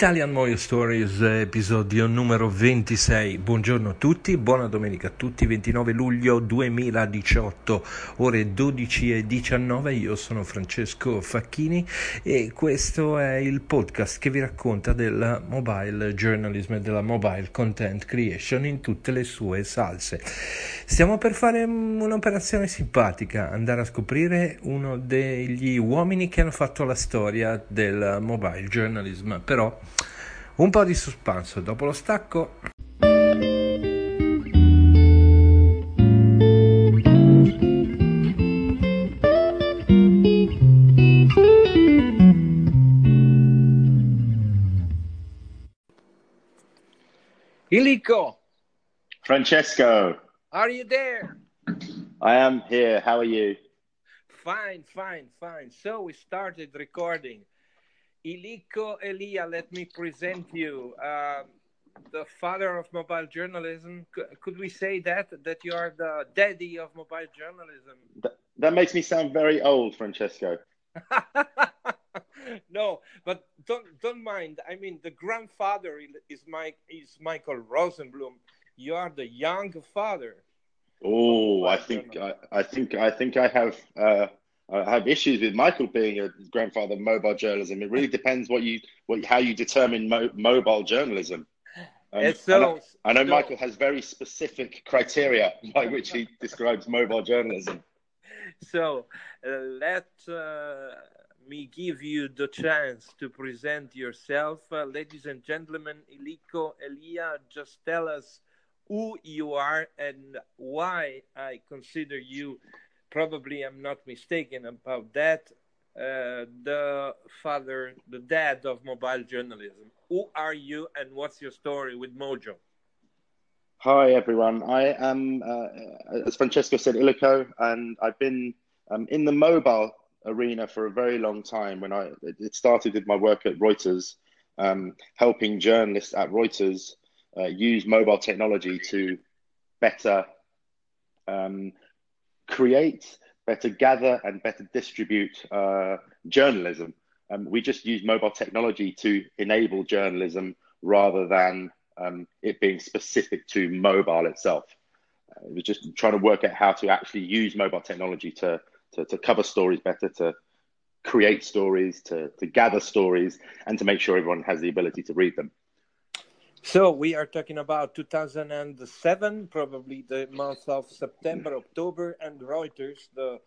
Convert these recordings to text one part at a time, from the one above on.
Italian Moyo Stories, episodio numero 26. Buongiorno a tutti, buona domenica a tutti, 29 luglio 2018, ore 12 e 19. Io sono Francesco Facchini e questo è il podcast che vi racconta del mobile journalism e della mobile content creation in tutte le sue salse. Stiamo per fare un'operazione simpatica, andare a scoprire uno degli uomini che hanno fatto la storia del mobile journalism, però un po' di suspense dopo lo stacco. Ilico, Francesco, are you there? I am here. How are you? Fine, fine, fine. So we started recording. Ilicco Elia, let me present you. Um, the father of mobile journalism. Could we say that that you are the daddy of mobile journalism? That, that makes me sound very old, Francesco. no, but don't don't mind. I mean, the grandfather is Mike is Michael Rosenblum. You are the young father. Oh, I think I, I think I think I have uh, I have issues with Michael being a grandfather of mobile journalism. It really depends what you what how you determine mo- mobile journalism. Um, so, I know, I know so, Michael has very specific criteria by which he describes mobile journalism. So uh, let uh, me give you the chance to present yourself, uh, ladies and gentlemen. Ilicco Elia, just tell us who you are and why I consider you probably I'm not mistaken about that. Uh, the father, the dad of mobile journalism. Who are you, and what's your story with Mojo? Hi everyone. I am, uh, as Francesco said, Ilicco, and I've been um, in the mobile arena for a very long time. When I it started with my work at Reuters, um, helping journalists at Reuters uh, use mobile technology to better um, create, better gather, and better distribute uh, journalism. Um, we just use mobile technology to enable journalism rather than um, it being specific to mobile itself. Uh, we're just trying to work out how to actually use mobile technology to, to, to cover stories better, to create stories, to, to gather stories, and to make sure everyone has the ability to read them. So we are talking about 2007, probably the month of September, October, and Reuters, the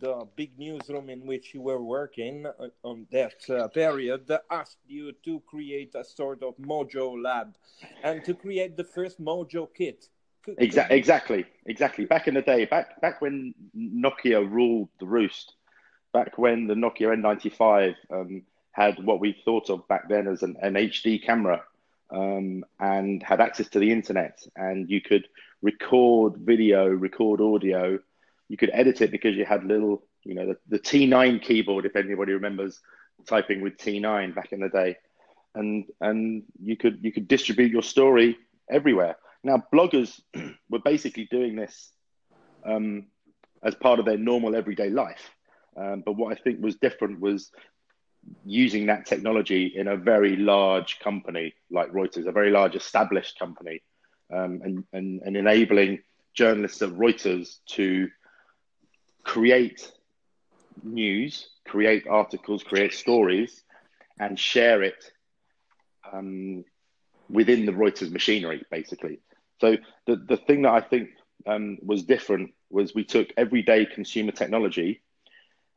the big newsroom in which you were working on that uh, period, asked you to create a sort of Mojo lab and to create the first Mojo kit. Exactly, exactly, exactly. Back in the day, back back when Nokia ruled the roost, back when the Nokia N95 um, had what we thought of back then as an, an HD camera um, and had access to the internet, and you could record video, record audio. You could edit it because you had little, you know, the, the T9 keyboard, if anybody remembers typing with T9 back in the day, and and you could you could distribute your story everywhere. Now, bloggers were basically doing this um, as part of their normal everyday life. Um, but what I think was different was using that technology in a very large company like Reuters, a very large established company, um, and, and, and enabling journalists at Reuters to create news, create articles, create stories, and share it um, within the Reuters machinery, basically. So the, the thing that I think um, was different was we took everyday consumer technology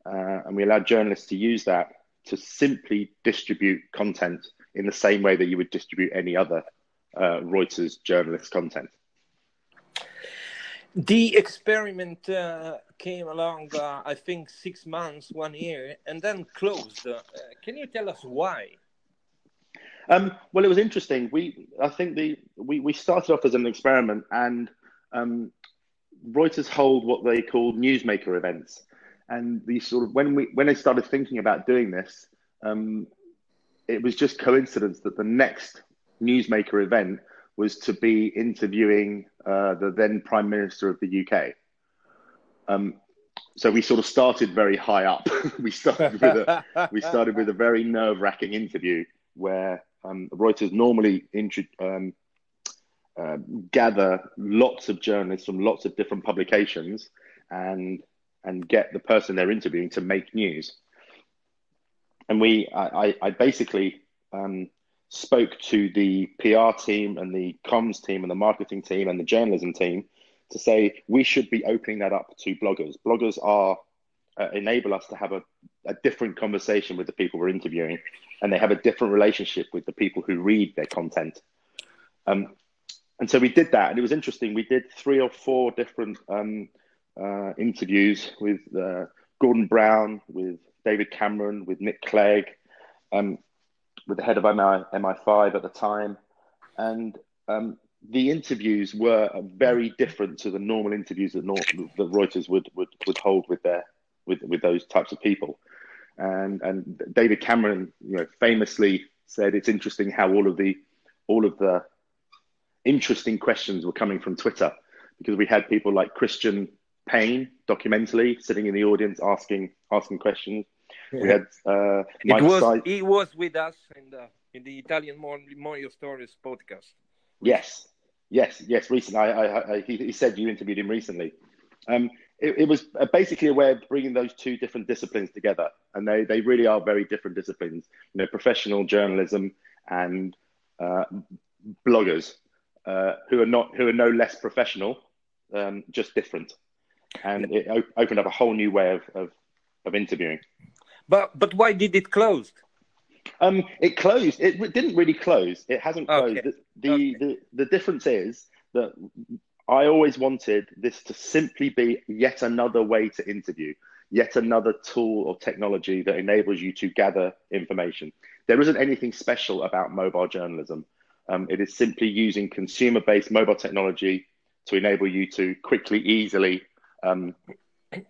uh, and we allowed journalists to use that to simply distribute content in the same way that you would distribute any other uh, Reuters journalist content. The experiment uh, came along, uh, I think, six months, one year, and then closed. Uh, can you tell us why? Um, well, it was interesting. We, I think the we, we started off as an experiment, and um, Reuters hold what they call newsmaker events, and the sort of when we when they started thinking about doing this, um, it was just coincidence that the next newsmaker event was to be interviewing uh, the then Prime Minister of the UK. Um, so we sort of started very high up. we started with a we started with a very nerve wracking interview where um, Reuters normally um, uh, gather lots of journalists from lots of different publications and and get the person they're interviewing to make news. And we, I, I basically um, spoke to the PR team and the comms team and the marketing team and the journalism team to say we should be opening that up to bloggers. Bloggers are uh, enable us to have a, a different conversation with the people we're interviewing, and they have a different relationship with the people who read their content. Um, and so we did that, and it was interesting. We did three or four different um, uh, interviews with uh, Gordon Brown, with David Cameron, with Nick Clegg, um, with the head of MI, MI5 at the time. And um, the interviews were very different to the normal interviews that, that Reuters would, would, would hold with their with, with those types of people. And and David Cameron, you know, famously said it's interesting how all of the all of the interesting questions were coming from Twitter because we had people like Christian Payne, documentally, sitting in the audience asking asking questions. We had uh, Mike it was he was with us in the in the Italian Mojo Stories podcast. Yes, yes, yes. Recently, I, I, I, he, he said you interviewed him recently. Um, it, it, was basically a way of bringing those two different disciplines together, and they they really are very different disciplines. You know, professional journalism and uh, bloggers uh, who are not who are no less professional, um, just different and it op- opened up a whole new way of, of, of interviewing. But but why did it close? Um, it closed. It didn't really close. It hasn't closed. Okay. The, the, okay. the, the difference is that I always wanted this to simply be yet another way to interview, yet another tool or technology that enables you to gather information. There isn't anything special about mobile journalism. Um, it is simply using consumer based mobile technology to enable you to quickly, easily um,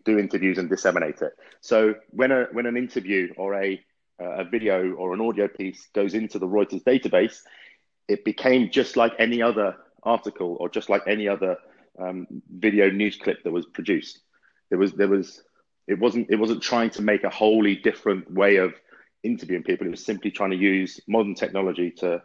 do interviews and disseminate it. So when a when an interview or a a video or an audio piece goes into the Reuters database, it became just like any other article or just like any other um, video news clip that was produced. There was there was it wasn't it wasn't trying to make a wholly different way of interviewing people. It was simply trying to use modern technology to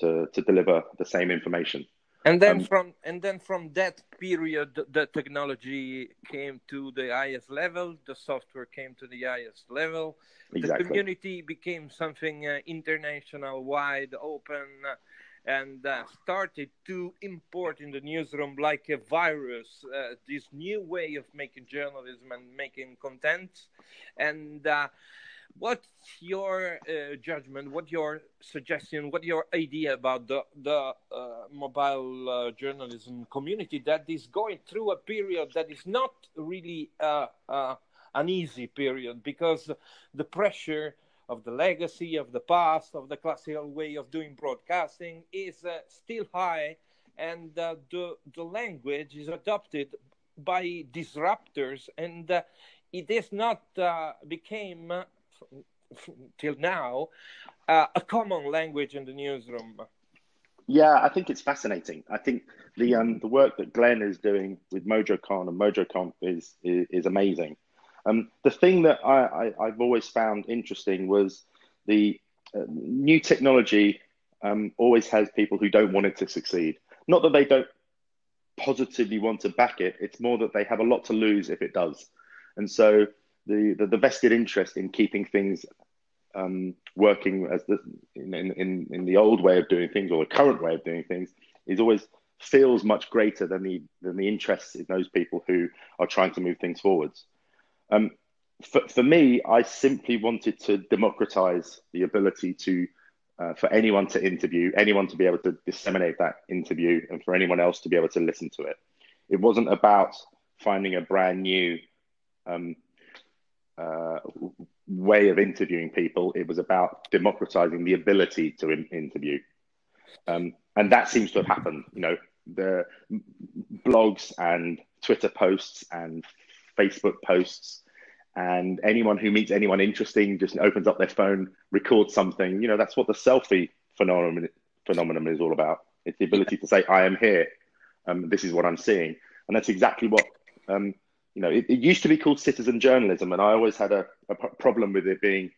to to deliver the same information and then um, from and then from that period the technology came to the highest level the software came to the highest level exactly. the community became something uh, international wide open uh, and uh, started to import in the newsroom like a virus uh, this new way of making journalism and making content and uh, what's your uh, judgment? What your suggestion? What your idea about the the uh, mobile uh, journalism community that is going through a period that is not really uh, uh, an easy period because the pressure of the legacy of the past of the classical way of doing broadcasting is uh, still high and the the language is adopted by disruptors and it is not became till now uh, a common language in the newsroom. Yeah, I think it's fascinating. I think the um, the work that Glenn is doing with MojoCon and MojoConf is, is, is amazing. Um, the thing that I, I, have always found interesting was the uh, new technology um, always has people who don't want it to succeed. Not that they don't positively want to back it, it's more that they have a lot to lose if it does. And so the, the, the vested interest in keeping things um, working as the in, in in the old way of doing things or the current way of doing things is always feels much greater than the than the interest in those people who are trying to move things forwards. Um, for, for me, I simply wanted to democratize the ability to uh, for anyone to interview, anyone to be able to disseminate that interview, and for anyone else to be able to listen to it. It wasn't about finding a brand new um, uh, way of interviewing people. It was about democratizing the ability to in- interview. Um, and that seems to have happened. You know, the blogs and Twitter posts and Facebook posts, and anyone who meets anyone interesting just opens up their phone, records something. You know, that's what the selfie phenomenon phenomenon is all about. It's the ability to say, "I am here. Um, this is what I'm seeing," and that's exactly what. Um, you know, it, it, used to be called citizen journalism, and I always had a, a problem with it being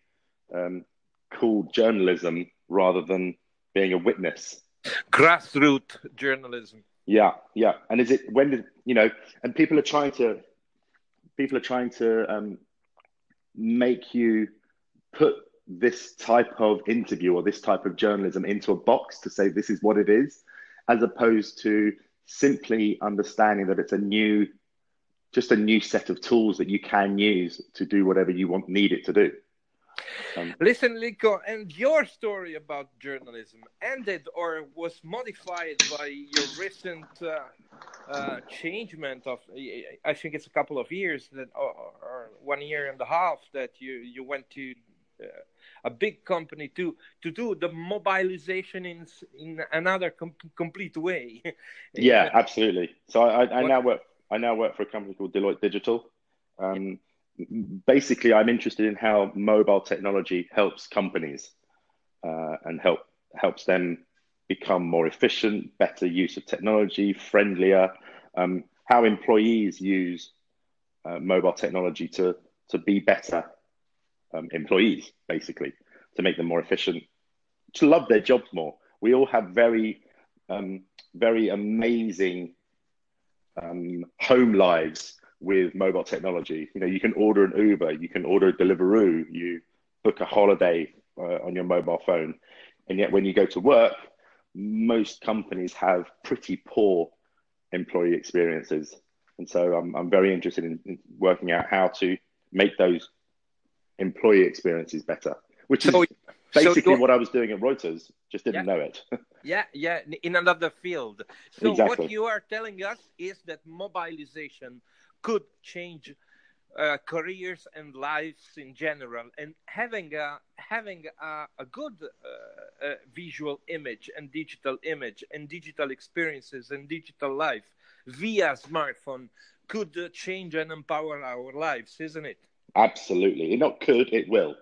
um, called journalism rather than being a witness grassroots journalism. Yeah, yeah. And is it when did you know? And people are trying to people are trying to um, make you put this type of interview or this type of journalism into a box to say this is what it is, as opposed to simply understanding that it's a new, just a new set of tools that you can use to do whatever you want need it to do. Um, Listen, Lico, and your story about journalism ended or was modified by your recent uh, uh, changement of, I think it's a couple of years that, or, or one year and a half that you you went to uh, a big company to to do the mobilization in in another com- complete way. yeah, absolutely. So I, I, I now work I now work for a company called Deloitte Digital. Um, basically, I'm interested in how mobile technology helps companies uh, and help helps them become more efficient, better use of technology, friendlier. Um, how employees use uh, mobile technology to to be better um, employees, basically, to make them more efficient, to love their jobs more. We all have very um, very amazing um, home lives with mobile technology. You know, you can order an Uber, you can order a Deliveroo, you book a holiday uh, on your mobile phone, and yet when you go to work, most companies have pretty poor employee experiences. And so I'm, I'm very interested in, in working out how to make those employee experiences better, which is so, basically so what I was doing at Reuters, just didn't yeah, know it. yeah, yeah, in another field. So exactly. what you are telling us is that mobilization could change uh, careers and lives in general and having a having a, a good uh, uh, visual image and digital image and digital experiences and digital life via smartphone could uh, change and empower our lives isn't it absolutely it not could it will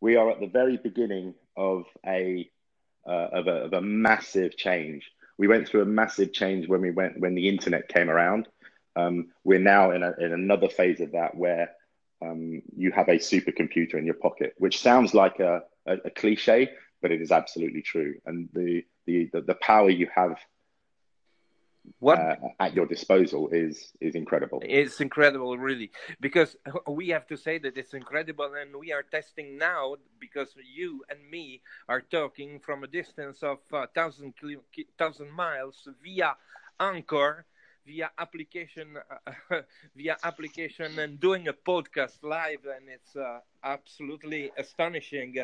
we are at the very beginning of a uh, of a, of a massive change we went through a massive change when we went when the internet came around um, we're now in, a, in another phase of that where um, you have a supercomputer in your pocket, which sounds like a, a, a, cliche, but it is absolutely true. And the, the, the, the power you have what? Uh, at your disposal is is incredible. It's incredible really. Because we have to say that it's incredible and we are testing now because you and me are talking from a distance of uh, thousand thousand miles via anchor via application uh, via application and doing a podcast live and it's uh, absolutely astonishing.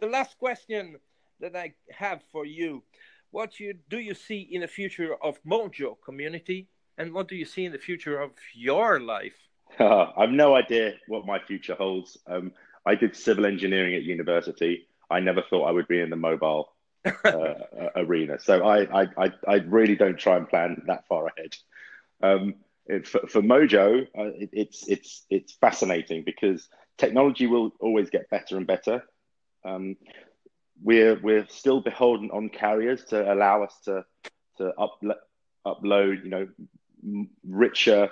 The last question that i have for you what you, do you see in the future of mojo community and what do you see in the future of your life uh, i have no idea what my future holds um, i did civil engineering at university i never thought i would be in the mobile uh, arena. So I, I, I, really don't try and plan that far ahead. Um, it, for, for, Mojo, uh, it, it's it's it's fascinating because technology will always get better and better. Um, we're we're still beholden on carriers to allow us to to up, upload, you know, richer,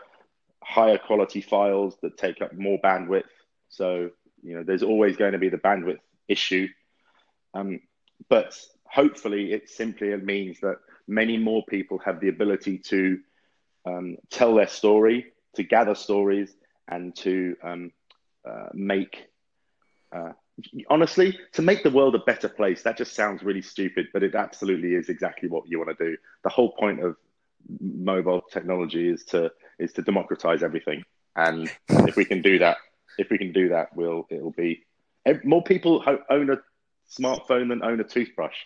higher quality files that take up more bandwidth. So you know, there's always going to be the bandwidth issue. Um, but hopefully, it simply means that many more people have the ability to um, tell their story, to gather stories, and to um, uh, make uh, honestly, to make the world a better place, that just sounds really stupid, but it absolutely is exactly what you want to do. The whole point of mobile technology is to is to democratize everything, and if we can do that, if we can do that, we'll it'll be eh, more people own a smartphone than own a toothbrush.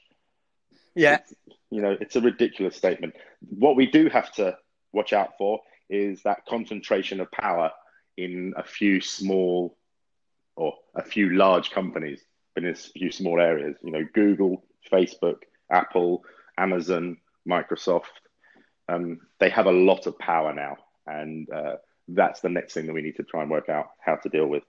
Yeah, it's, you know, it's a ridiculous statement. What we do have to watch out for is that concentration of power in a few small or a few large companies, but in a few small areas. You know, Google, Facebook, Apple, Amazon, Microsoft. Um, they have a lot of power now, and uh, that's the next thing that we need to try and work out how to deal with.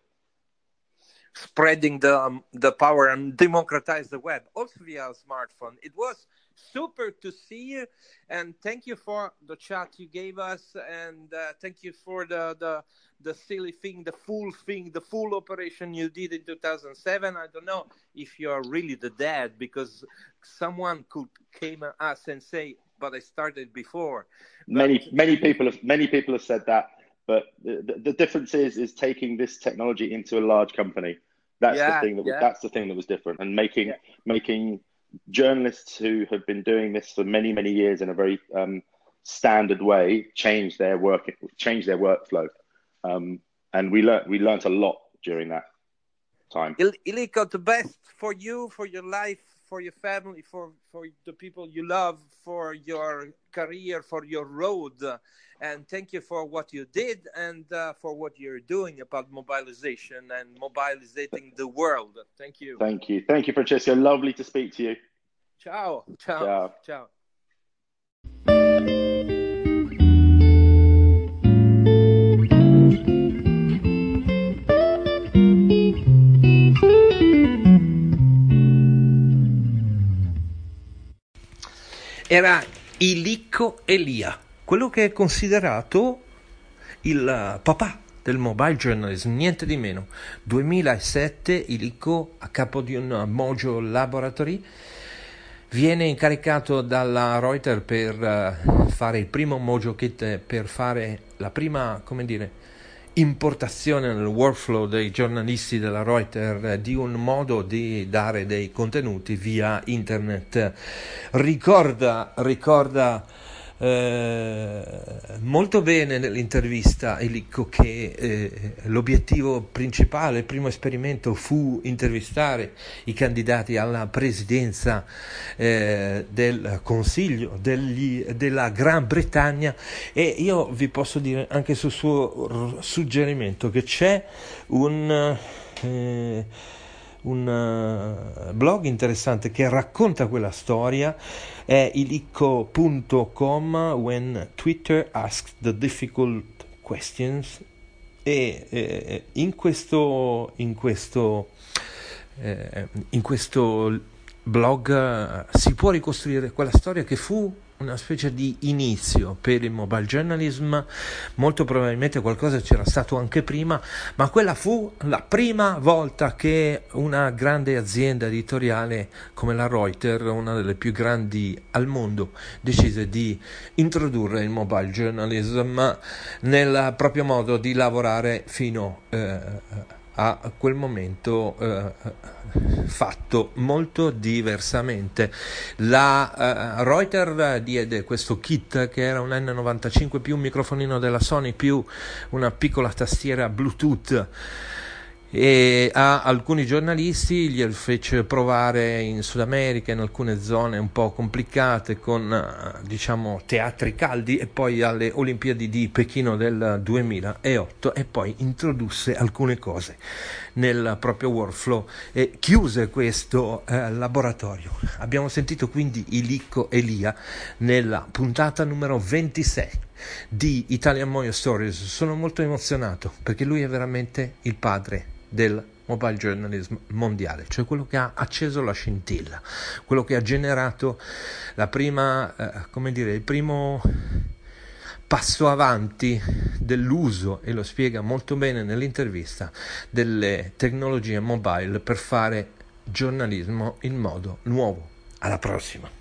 Spreading the um, the power and democratize the web, also via smartphone. It was super to see you, and thank you for the chat you gave us, and uh, thank you for the the the silly thing, the full thing, the full operation you did in 2007. I don't know if you're really the dad because someone could came at us and say, "But I started before." Many but... many people have many people have said that, but the, the difference is is taking this technology into a large company. That's yeah, the thing that yeah. was, that's the thing that was different, and making yeah. making journalists who have been doing this for many many years in a very um, standard way change their work change their workflow um, and we learned we learned a lot during that time. Ilicco, the best for you, for your life, for your family, for for the people you love, for your career, for your road, and thank you for what you did and uh, for what you're doing about mobilization and mobilizing the world. Thank you. Thank you. Thank you, Francesco. Lovely to speak to you. Ciao. Ciao. Ciao. Ciao. Era Ilicco Elia, quello che è considerato il papà del mobile journalism, niente di meno. 2007 Ilicco, a capo di un Mojo Laboratory, viene incaricato dalla Reuters per eh, fare il primo Mojo Kit, per fare la prima, come dire, importazione nel workflow dei giornalisti della Reuters di un modo di dare dei contenuti via internet. Ricorda, ricorda eh, molto bene nell'intervista Elicco che eh, l'obiettivo principale, il primo esperimento fu intervistare i candidati alla presidenza eh, del Consiglio degli, della Gran Bretagna. E io vi posso dire anche sul suo suggerimento che c'è un eh, un uh, blog interessante che racconta quella storia. È ilicco.com when Twitter asks the difficult questions. E eh, in questo in questo eh, in questo blog uh, si può ricostruire quella storia che fu una specie di inizio per il mobile journalism, molto probabilmente qualcosa c'era stato anche prima, ma quella fu la prima volta che una grande azienda editoriale come la Reuters, una delle più grandi al mondo, decise di introdurre il mobile journalism nel proprio modo di lavorare fino a eh, a quel momento eh, fatto molto diversamente. La eh, Reuters diede questo kit che era un N95 più un microfonino della Sony più una piccola tastiera Bluetooth e a alcuni giornalisti glielo fece provare in Sud America in alcune zone un po' complicate con eh, diciamo teatri caldi e poi alle Olimpiadi di Pechino del 2008 e poi introdusse alcune cose nel proprio workflow e chiuse questo eh, laboratorio. Abbiamo sentito quindi Ilicco Elia nella puntata numero 26 di Italian Moyo Stories. Sono molto emozionato perché lui è veramente il padre del mobile journalism mondiale, cioè quello che ha acceso la scintilla, quello che ha generato la prima, eh, come dire, il primo passo avanti dell'uso, e lo spiega molto bene nell'intervista, delle tecnologie mobile per fare giornalismo in modo nuovo. Alla prossima!